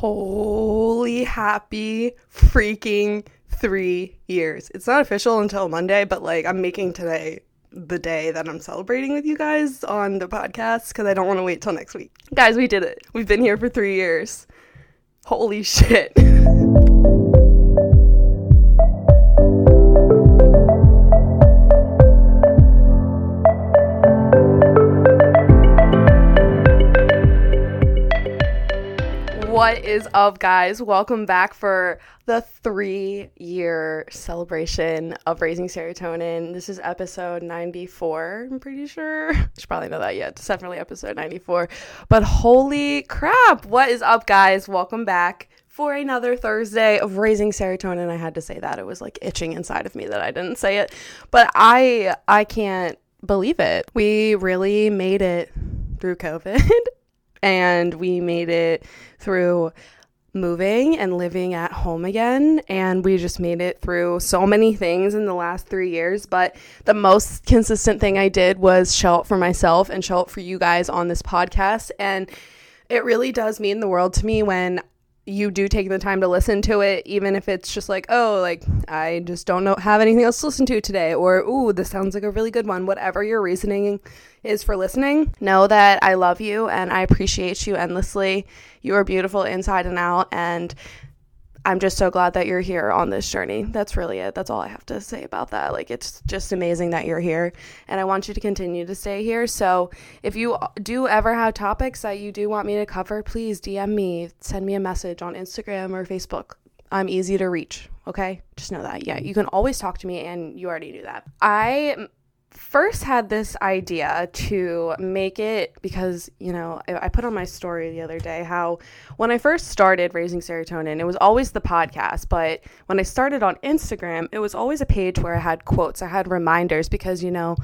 Holy happy freaking three years. It's not official until Monday, but like I'm making today the day that I'm celebrating with you guys on the podcast because I don't want to wait till next week. Guys, we did it. We've been here for three years. Holy shit. What is up, guys? Welcome back for the three year celebration of Raising Serotonin. This is episode 94, I'm pretty sure. You should probably know that yet. It's definitely episode 94. But holy crap, what is up, guys? Welcome back for another Thursday of Raising Serotonin. I had to say that. It was like itching inside of me that I didn't say it. But I I can't believe it. We really made it through COVID and we made it through moving and living at home again. And we just made it through so many things in the last 3 years. But the most consistent thing I did was show up for myself and show up for you guys on this podcast. And it really does mean the world to me when you do take the time to listen to it, even if it's just like, oh, like I just don't know have anything else to listen to today, or ooh, this sounds like a really good one. Whatever your reasoning is for listening, know that I love you and I appreciate you endlessly. You are beautiful inside and out, and I'm just so glad that you're here on this journey. That's really it. That's all I have to say about that. Like, it's just amazing that you're here, and I want you to continue to stay here. So, if you do ever have topics that you do want me to cover, please DM me, send me a message on Instagram or Facebook. I'm easy to reach, okay? Just know that. Yeah, you can always talk to me, and you already knew that. I first had this idea to make it because, you know, I put on my story the other day how when I first started raising serotonin, it was always the podcast. But when I started on Instagram, it was always a page where I had quotes, I had reminders because, you know,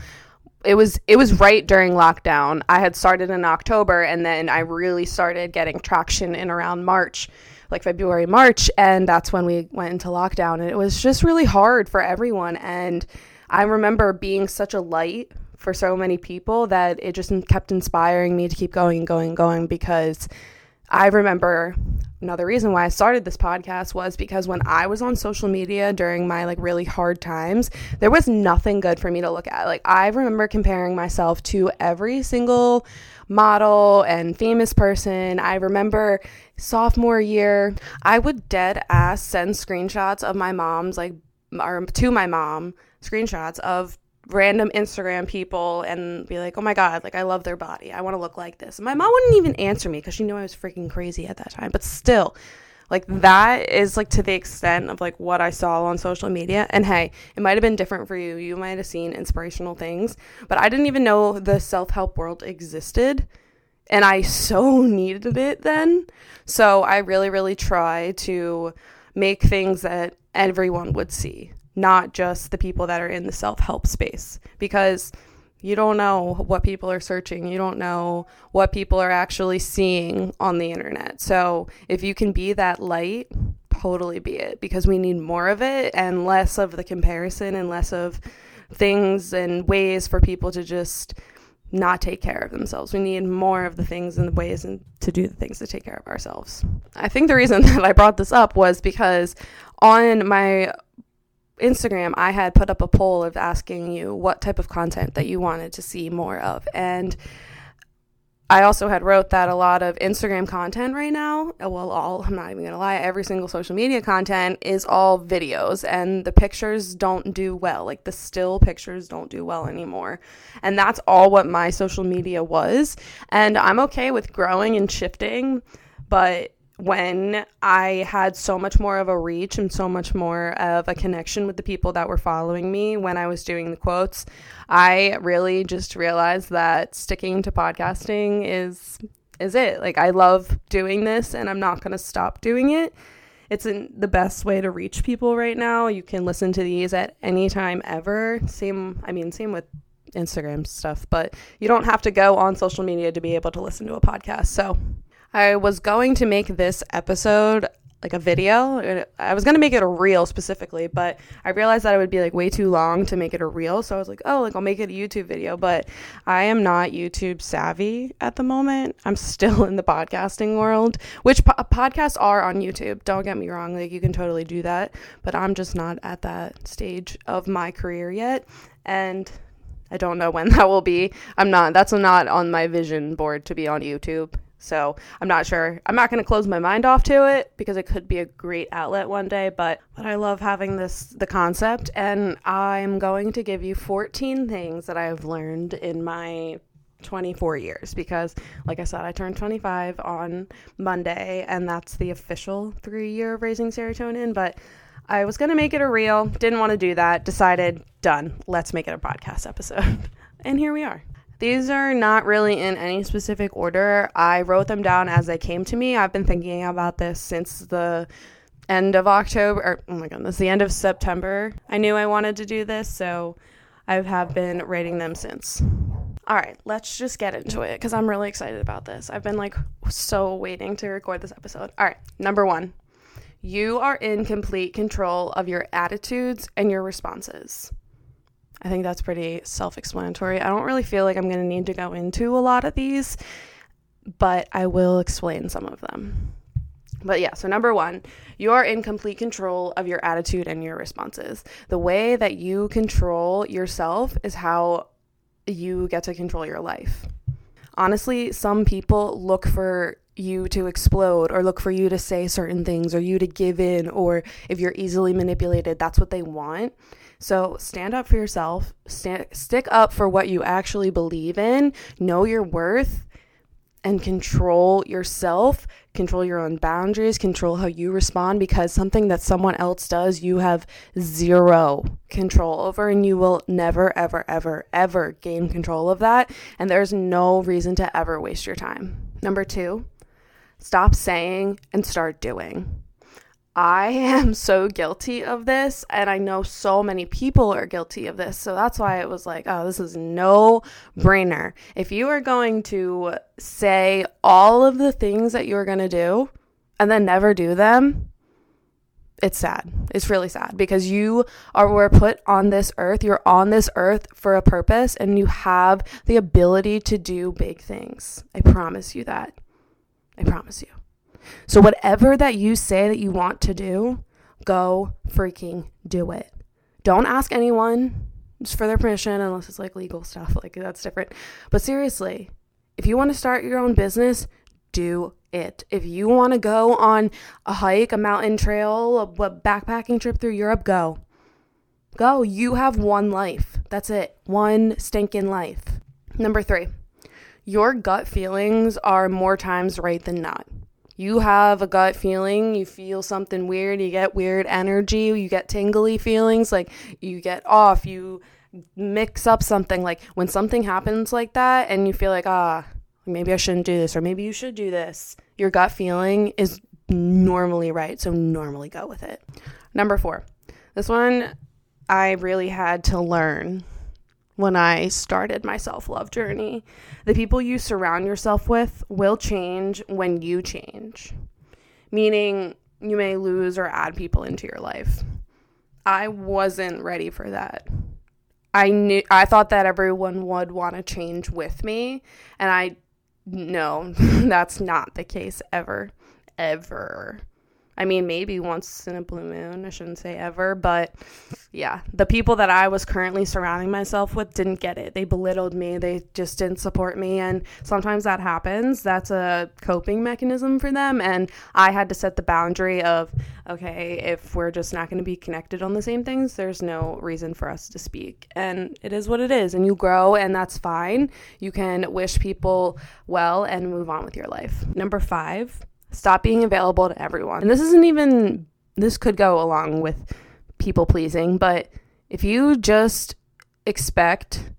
it was it was right during lockdown. I had started in October and then I really started getting traction in around March, like February, March, and that's when we went into lockdown and it was just really hard for everyone and I remember being such a light for so many people that it just kept inspiring me to keep going and going and going because I remember another reason why I started this podcast was because when I was on social media during my like really hard times, there was nothing good for me to look at. Like I remember comparing myself to every single model and famous person. I remember sophomore year, I would dead ass send screenshots of my mom's like or to my mom screenshots of random Instagram people and be like, oh my God, like I love their body. I want to look like this. My mom wouldn't even answer me because she knew I was freaking crazy at that time. But still, like that is like to the extent of like what I saw on social media. And hey, it might have been different for you. You might have seen inspirational things, but I didn't even know the self help world existed. And I so needed it then. So I really, really try to make things that everyone would see not just the people that are in the self help space because you don't know what people are searching. You don't know what people are actually seeing on the internet. So if you can be that light, totally be it because we need more of it and less of the comparison and less of things and ways for people to just not take care of themselves. We need more of the things and the ways and to do the things to take care of ourselves. I think the reason that I brought this up was because on my Instagram, I had put up a poll of asking you what type of content that you wanted to see more of. And I also had wrote that a lot of Instagram content right now, uh, well, all, I'm not even gonna lie, every single social media content is all videos and the pictures don't do well. Like the still pictures don't do well anymore. And that's all what my social media was. And I'm okay with growing and shifting, but when I had so much more of a reach and so much more of a connection with the people that were following me when I was doing the quotes, I really just realized that sticking to podcasting is is it. Like I love doing this and I'm not going to stop doing it. It's in the best way to reach people right now. You can listen to these at any time ever. Same I mean same with Instagram stuff, but you don't have to go on social media to be able to listen to a podcast. So, I was going to make this episode like a video. I was gonna make it a reel specifically, but I realized that it would be like way too long to make it a reel. So I was like, oh, like I'll make it a YouTube video. But I am not YouTube savvy at the moment. I'm still in the podcasting world, which po- podcasts are on YouTube. Don't get me wrong, like you can totally do that, but I'm just not at that stage of my career yet, and I don't know when that will be. I'm not. That's not on my vision board to be on YouTube so I'm not sure. I'm not going to close my mind off to it because it could be a great outlet one day. But but I love having this the concept, and I'm going to give you 14 things that I've learned in my 24 years because like i said i turned 25 on monday and that's the official three year of raising serotonin but i was going to make it a reel didn't want to do that decided done let's make it a podcast episode and here we are these are not really in any specific order. I wrote them down as they came to me. I've been thinking about this since the end of October, or oh my goodness, the end of September. I knew I wanted to do this, so I have been writing them since. All right, let's just get into it because I'm really excited about this. I've been like so waiting to record this episode. All right, number one, you are in complete control of your attitudes and your responses. I think that's pretty self explanatory. I don't really feel like I'm going to need to go into a lot of these, but I will explain some of them. But yeah, so number one, you are in complete control of your attitude and your responses. The way that you control yourself is how you get to control your life. Honestly, some people look for you to explode or look for you to say certain things or you to give in, or if you're easily manipulated, that's what they want. So stand up for yourself, stand, stick up for what you actually believe in, know your worth, and control yourself, control your own boundaries, control how you respond because something that someone else does, you have zero control over, and you will never, ever, ever, ever gain control of that. And there's no reason to ever waste your time. Number two, stop saying and start doing. I am so guilty of this, and I know so many people are guilty of this. So that's why it was like, oh, this is no brainer. If you are going to say all of the things that you're going to do and then never do them, it's sad. It's really sad because you are were put on this earth. You're on this earth for a purpose and you have the ability to do big things. I promise you that. I promise you. So, whatever that you say that you want to do, go freaking do it. Don't ask anyone for their permission unless it's like legal stuff, like that's different. But seriously, if you want to start your own business, do it. If you want to go on a hike, a mountain trail, a backpacking trip through Europe, go. Go. You have one life. That's it. One stinking life. Number three, your gut feelings are more times right than not you have a gut feeling, you feel something weird, you get weird energy, you get tingly feelings, like you get off, you mix up something. Like when something happens like that and you feel like, ah, maybe I shouldn't do this, or maybe you should do this, your gut feeling is normally right. So normally go with it. Number four, this one I really had to learn when I started my self love journey. The people you surround yourself with will change when you change, meaning you may lose or add people into your life. I wasn't ready for that. I knew I thought that everyone would want to change with me and I no, that's not the case ever ever. I mean, maybe once in a blue moon. I shouldn't say ever, but yeah, the people that I was currently surrounding myself with didn't get it. They belittled me. They just didn't support me. And sometimes that happens. That's a coping mechanism for them. And I had to set the boundary of, okay, if we're just not going to be connected on the same things, there's no reason for us to speak. And it is what it is. And you grow, and that's fine. You can wish people well and move on with your life. Number five, Stop being available to everyone. And this isn't even, this could go along with people pleasing, but if you just expect,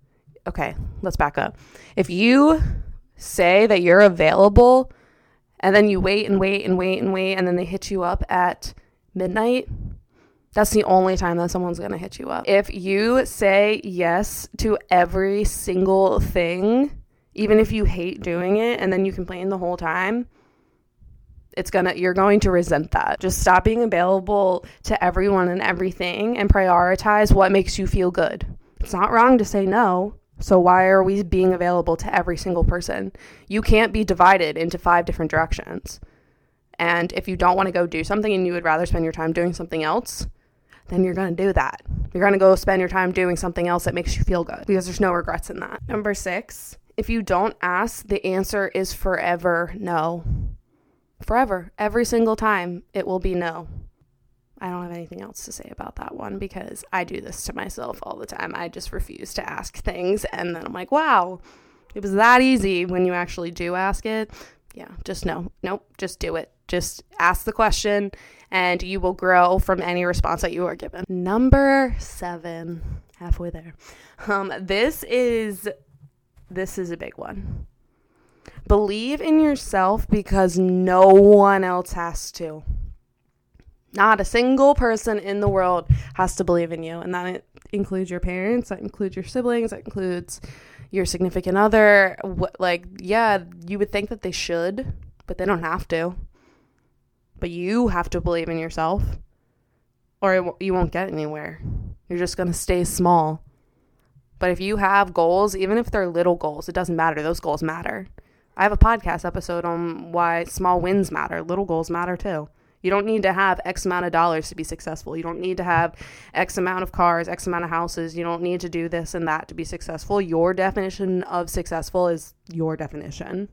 okay, let's back up. If you say that you're available and then you wait and wait and wait and wait and then they hit you up at midnight, that's the only time that someone's to hit you up. If you say yes to every single thing, even if you hate doing it and then you complain the whole time, it's gonna you're going to resent that. Just stop being available to everyone and everything and prioritize what makes you feel good. It's not wrong to say no so why are we being available to every single person? You can't be divided into five different directions. And if you don't want to go do something and you would rather spend your time doing something else then you're going to do that. You're going to go spend your time doing something else that makes you feel good because there's no regrets in that. Number six if you don't ask the answer is forever no forever. Every single time it will be no. I don't have anything else to say about that one because I do this to myself all the time. I just refuse to ask things and then I'm like, wow, it was that easy when you actually do ask it. Yeah, just no. Nope, just do it. Just ask the question and you will grow from any response that you are given. Number 7, halfway there. Um this is this is a big one. Believe in yourself because no one else has to. Not a single person in the world has to believe in you. And that includes your parents, that includes your siblings, that includes your significant other. What, like, yeah, you would think that they should, but they don't have to. But you have to believe in yourself, or you won't get anywhere. You're just going to stay small. But if you have goals, even if they're little goals, it doesn't matter. Those goals matter. I have a podcast episode on why small wins matter, little goals matter too. You don't need to have X amount of dollars to be successful. You don't need to have X amount of cars, X amount of houses. You don't need to do this and that to be successful. Your definition of successful is your definition.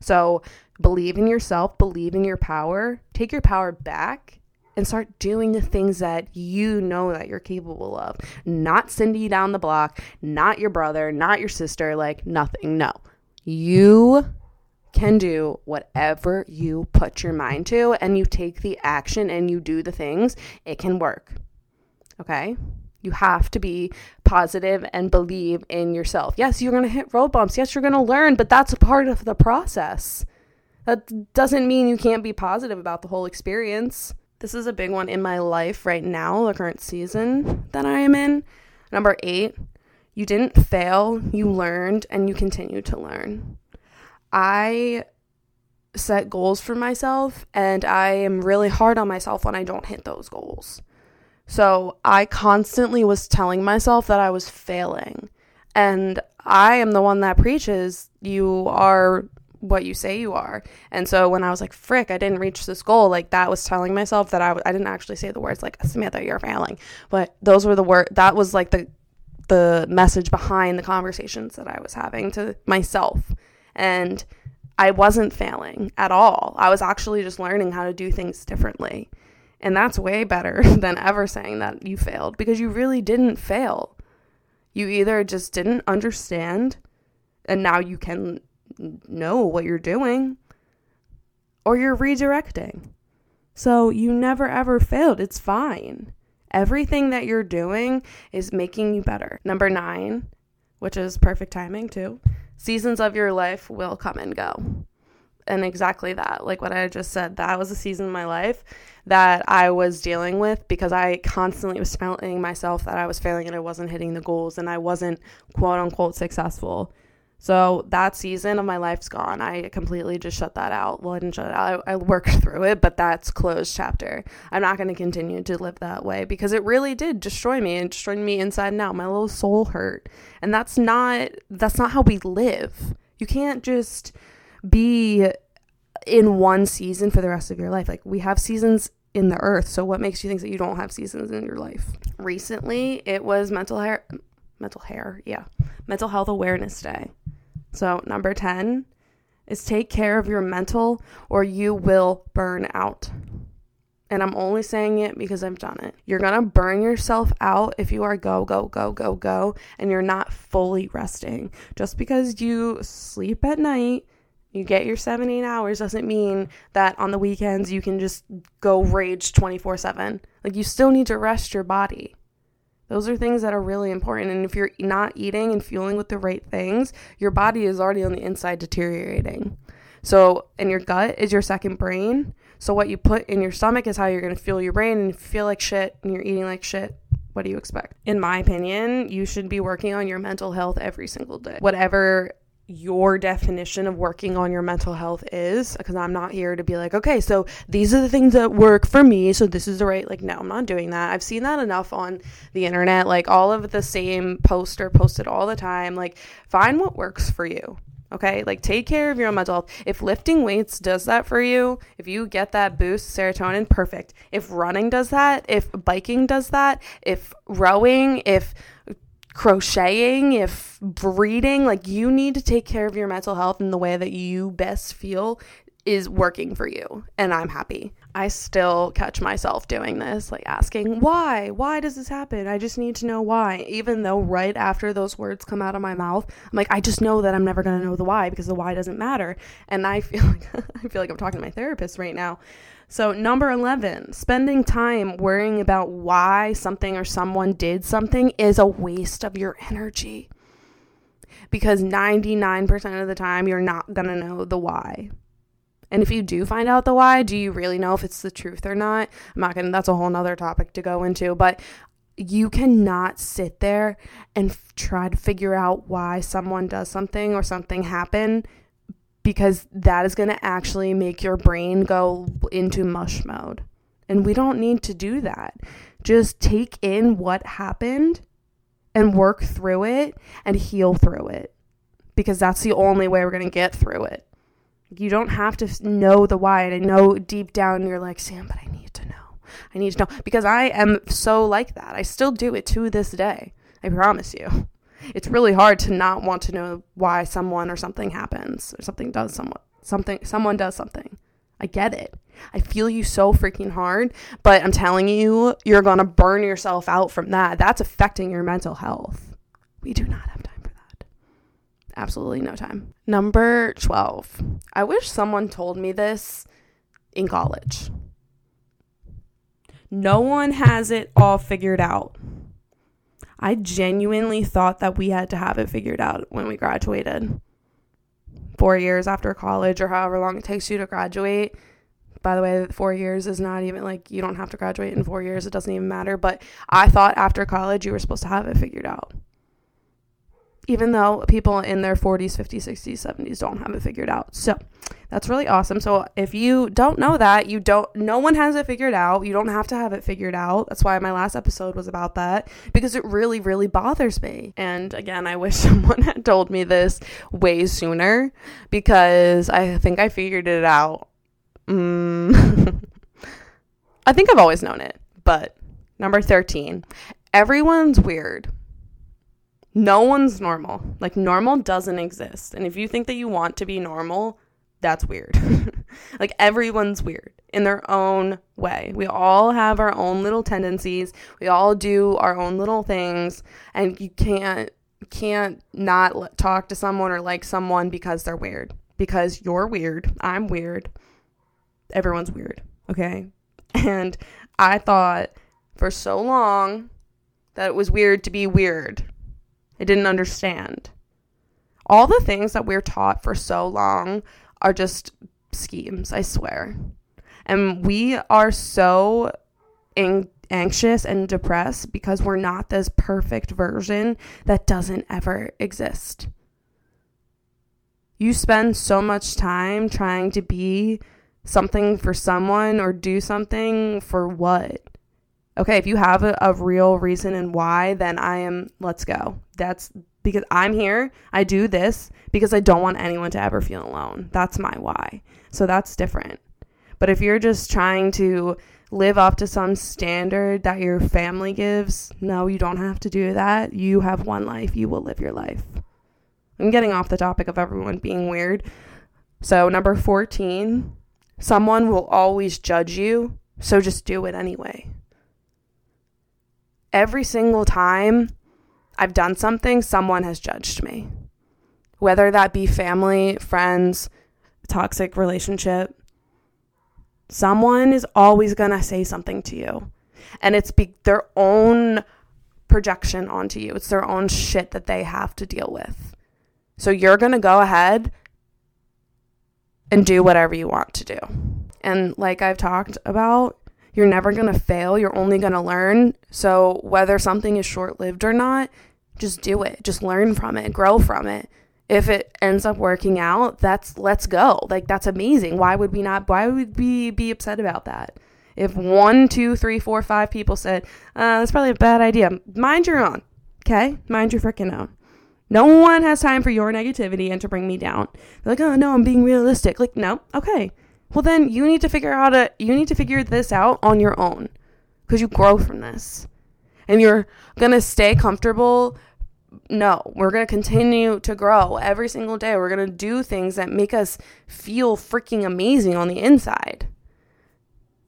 So believe in yourself, believe in your power, take your power back and start doing the things that you know that you're capable of. Not Cindy down the block, not your brother, not your sister, like nothing. No. You can do whatever you put your mind to and you take the action and you do the things, it can work. Okay? You have to be positive and believe in yourself. Yes, you're going to hit road bumps. Yes, you're going to learn, but that's a part of the process. That doesn't mean you can't be positive about the whole experience. This is a big one in my life right now, the current season that I am in. Number eight, you didn't fail, you learned, and you continue to learn. I set goals for myself and I am really hard on myself when I don't hit those goals. So I constantly was telling myself that I was failing. And I am the one that preaches you are what you say you are. And so when I was like, frick, I didn't reach this goal, like that was telling myself that I w- I didn't actually say the words like, Samantha, you're failing. But those were the word that was like the the message behind the conversations that I was having to myself. And I wasn't failing at all. I was actually just learning how to do things differently. And that's way better than ever saying that you failed because you really didn't fail. You either just didn't understand and now you can know what you're doing or you're redirecting. So you never ever failed. It's fine. Everything that you're doing is making you better. Number nine, which is perfect timing too, seasons of your life will come and go. And exactly that, like what I just said, that was a season of my life that I was dealing with because I constantly was telling myself that I was failing and I wasn't hitting the goals and I wasn't quote unquote successful. So that season of my life's gone. I completely just shut that out. Well, I didn't shut it out. I, I worked through it, but that's closed chapter. I'm not going to continue to live that way because it really did destroy me and destroyed me inside and out. My little soul hurt. And that's not that's not how we live. You can't just be in one season for the rest of your life. Like we have seasons in the earth. So what makes you think that you don't have seasons in your life? Recently, it was mental hair mental hair, yeah. Mental health awareness day. So, number 10 is take care of your mental or you will burn out. And I'm only saying it because I've done it. You're to burn yourself out if you are go, go, go, go, go, and you're not fully resting. Just because you sleep at night, you get your 17 hours, doesn't mean that on the weekends you can just go rage 24 7. Like, you still need to rest your body. Those are things that are really important. And if you're not eating and fueling with the right things, your body is already on the inside deteriorating. So, and your gut is your second brain. So, what you put in your stomach is how you're going to fuel your brain. And you feel like shit and you're eating like shit, what do you expect? In my opinion, you should be working on your mental health every single day. Whatever your definition of working on your mental health is because I'm not here to be like, okay, so these are the things that work for me, so this is the right like no, I'm not doing that. I've seen that enough on the internet, like all of the same poster posted all the time. Like find what works for you. Okay? Like take care of your own mental health. If lifting weights does that for you, if you get that boost serotonin, perfect. If running does that, if biking does that, if rowing, if crocheting, if reading, like you need to take care of your mental health in the way that you best feel is working for you. And I'm happy. I still catch myself doing this, like asking, why? Why does this happen? I just need to know why. Even though right after those words come out of my mouth, I'm like, I just know that I'm never going to know the why because the why doesn't matter. And I feel like I feel like I'm talking to my therapist right now. So, number 11, spending time worrying about why something or someone did something is a waste of your energy. Because 99% of the time, you're not going to know the why. And if you do find out the why, do you really know if it's the truth or not? I'm not gonna, that's a whole nother topic to go into, but you cannot sit there and f- try to figure out why someone does something or something happen because that is going to actually make your brain go into mush mode. And we don't need to do that. Just take in what happened and work through it and heal through it because that's the only way we're going to get through it. You don't have to know the why. And I know deep down you're like, Sam, but I need to know. I need to know because I am so like that. I still do it to this day. I promise you it's really hard to not want to know why someone or something happens or something does someone something someone does something. I get it. I feel you so freaking hard, but I'm telling you, you're going to burn yourself out from that. That's affecting your mental health. We do not have time for that. Absolutely no time. Number 12. I wish someone told me this in college. No one has it all figured out. I genuinely thought that we had to have it figured out when we graduated. Four years after college, or however long it takes you to graduate. By the way, four years is not even like you don't have to graduate in four years. It doesn't even matter. But I thought after college you were supposed to have it figured out even though people in their 40s, 50s, 60s, 70s don't have it figured out. So that's really awesome. So if you don't know that, you don't, no one has it figured out. You don't have to have it figured out. That's why my last episode was about that because it really, really bothers me. And again, I wish someone had told me this way sooner because I think I figured it out. Mm. I think I've always known it, but number 13, everyone's weird no one's normal. Like, normal doesn't exist. And if you think that you want to be normal, that's weird. like, everyone's weird in their own way. We all have our own little tendencies. We all do our own little things. And you can't can't not talk to someone or like someone because they're weird because you're weird i'm weird everyone's weird okay and i thought for so long that it was weird to be weird I didn't understand. All the things that we're taught for so long are just schemes, I swear. And we are so ang- anxious and depressed because we're not this perfect version that doesn't ever exist. You spend so much time trying to be something for someone or do something for what? Okay, if you have a, a real reason and why, then I am, let's go. That's because I'm here. I do this because I don't want anyone to ever feel alone. That's my why. So that's different. But if you're just trying to live up to some standard that your family gives, no, you don't have to do that. You have one life. You will live your life. I'm getting off the topic of everyone being weird. So, number 14, someone will always judge you. So just do it anyway every single time I've done something, someone has judged me. Whether that be family, friends, toxic relationship, someone is always going to say something to you. And it's be- their own projection onto you. It's their own shit that they have to deal with. So you're going to go ahead and do whatever you want to do. And like I've talked about, you're never going to fail. You're only going to learn. So, whether something is short lived or not, just do it. Just learn from it, grow from it. If it ends up working out, that's let's go. Like that's amazing. Why would we not? Why would we be upset about that? If one, two, three, four, five people said, uh, that's probably a bad idea, mind your own. Okay? Mind your freaking own. No one has time for your negativity and to bring me down. They're like, oh no, I'm being realistic. Like, no, okay. Well then you need to figure out a you need to figure this out on your own. Because you grow from this. And you're gonna stay comfortable. No, we're gonna continue to grow every single day. We're gonna do things that make us feel freaking amazing on the inside.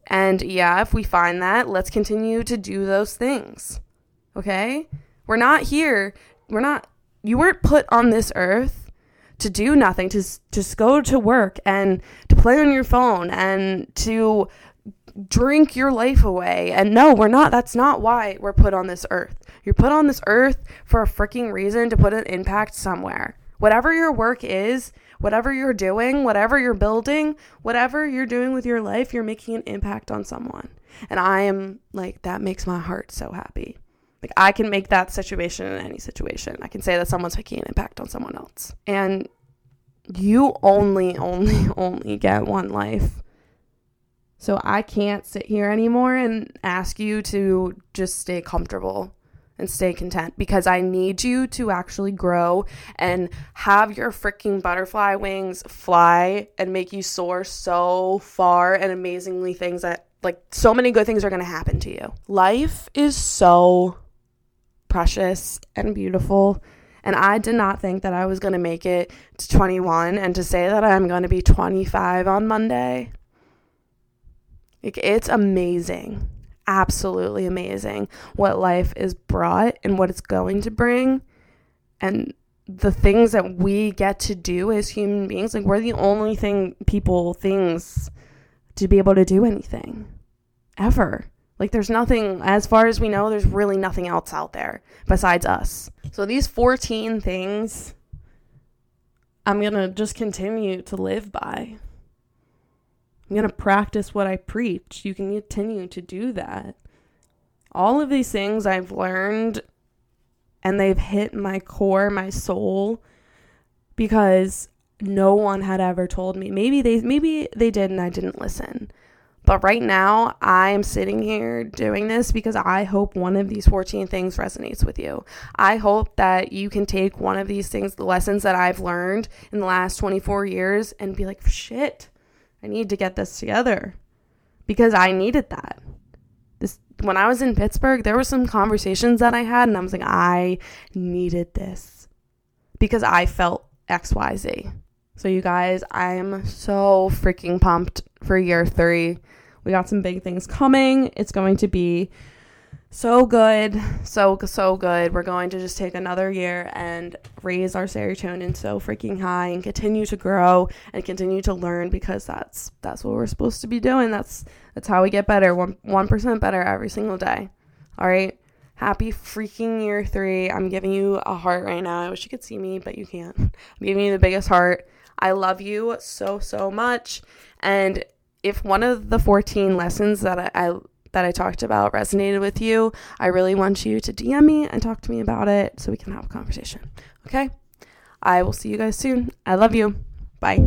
And yeah, if we find that, let's continue to do those things. Okay? We're not here. We're not you weren't put on this earth to do nothing, to just go to work and to play on your phone and to drink your life away. And no, we're not. That's not why we're put on this earth. You're put on this earth for a freaking reason to put an impact somewhere. Whatever your work is, whatever you're doing, whatever you're building, whatever you're doing with your life, you're making an impact on someone. And I am like, that makes my heart so happy. Like I can make that situation in any situation. I can say that someone's making an impact on someone else. And you only, only, only get one life. So I can't sit here anymore and ask you to just stay comfortable and stay content because I need you to actually grow and have your freaking butterfly wings fly and make you soar so far and amazingly things that like so many good things are going to happen to you. Life is so precious and beautiful. And I did not think that I was going to make it to 21 and to say that I'm going to be 25 on Monday. Like, it's amazing. Absolutely amazing what life is brought and what it's going to bring. And the things that we get to do as human beings. Like, we're the only thing, people, things to be able to do anything ever. Like, there's nothing, as far as we know, there's really nothing else out there besides us. So, these 14 things, I'm going to just continue to live by. I'm going to practice what I preach. You can continue to do that. All of these things I've learned and they've hit my core, my soul, because no one had ever told me. Maybe they maybe they did and I didn't listen. But right now, I am sitting here doing this because I hope one of these 14 things resonates with you. I hope that you can take one of these things, the lessons that I've learned in the last 24 years, and be like, shit, I need to get this together because I needed that. This when I was in Pittsburgh, there were some conversations that I had, and I was like, I needed this because I felt XYZ. So, you guys, I'm so freaking pumped for year three. We got some big things coming. It's going to be so good, so, so good. We're going to just take another year and raise our serotonin so freaking high and continue to grow and continue to learn because that's that's what we're supposed to be doing. That's that's how we get better. One one percent better every single day. All right. Happy freaking year three. I'm giving you a heart right now. I wish you could see me, but you can't. I'm giving you the biggest heart. I love you so, so much. And if one of the 14 lessons that I, I that I talked about resonated with you, I really want you to DM me and talk to me about it so we can have a conversation. Okay? I will see you guys soon. I love you. Bye.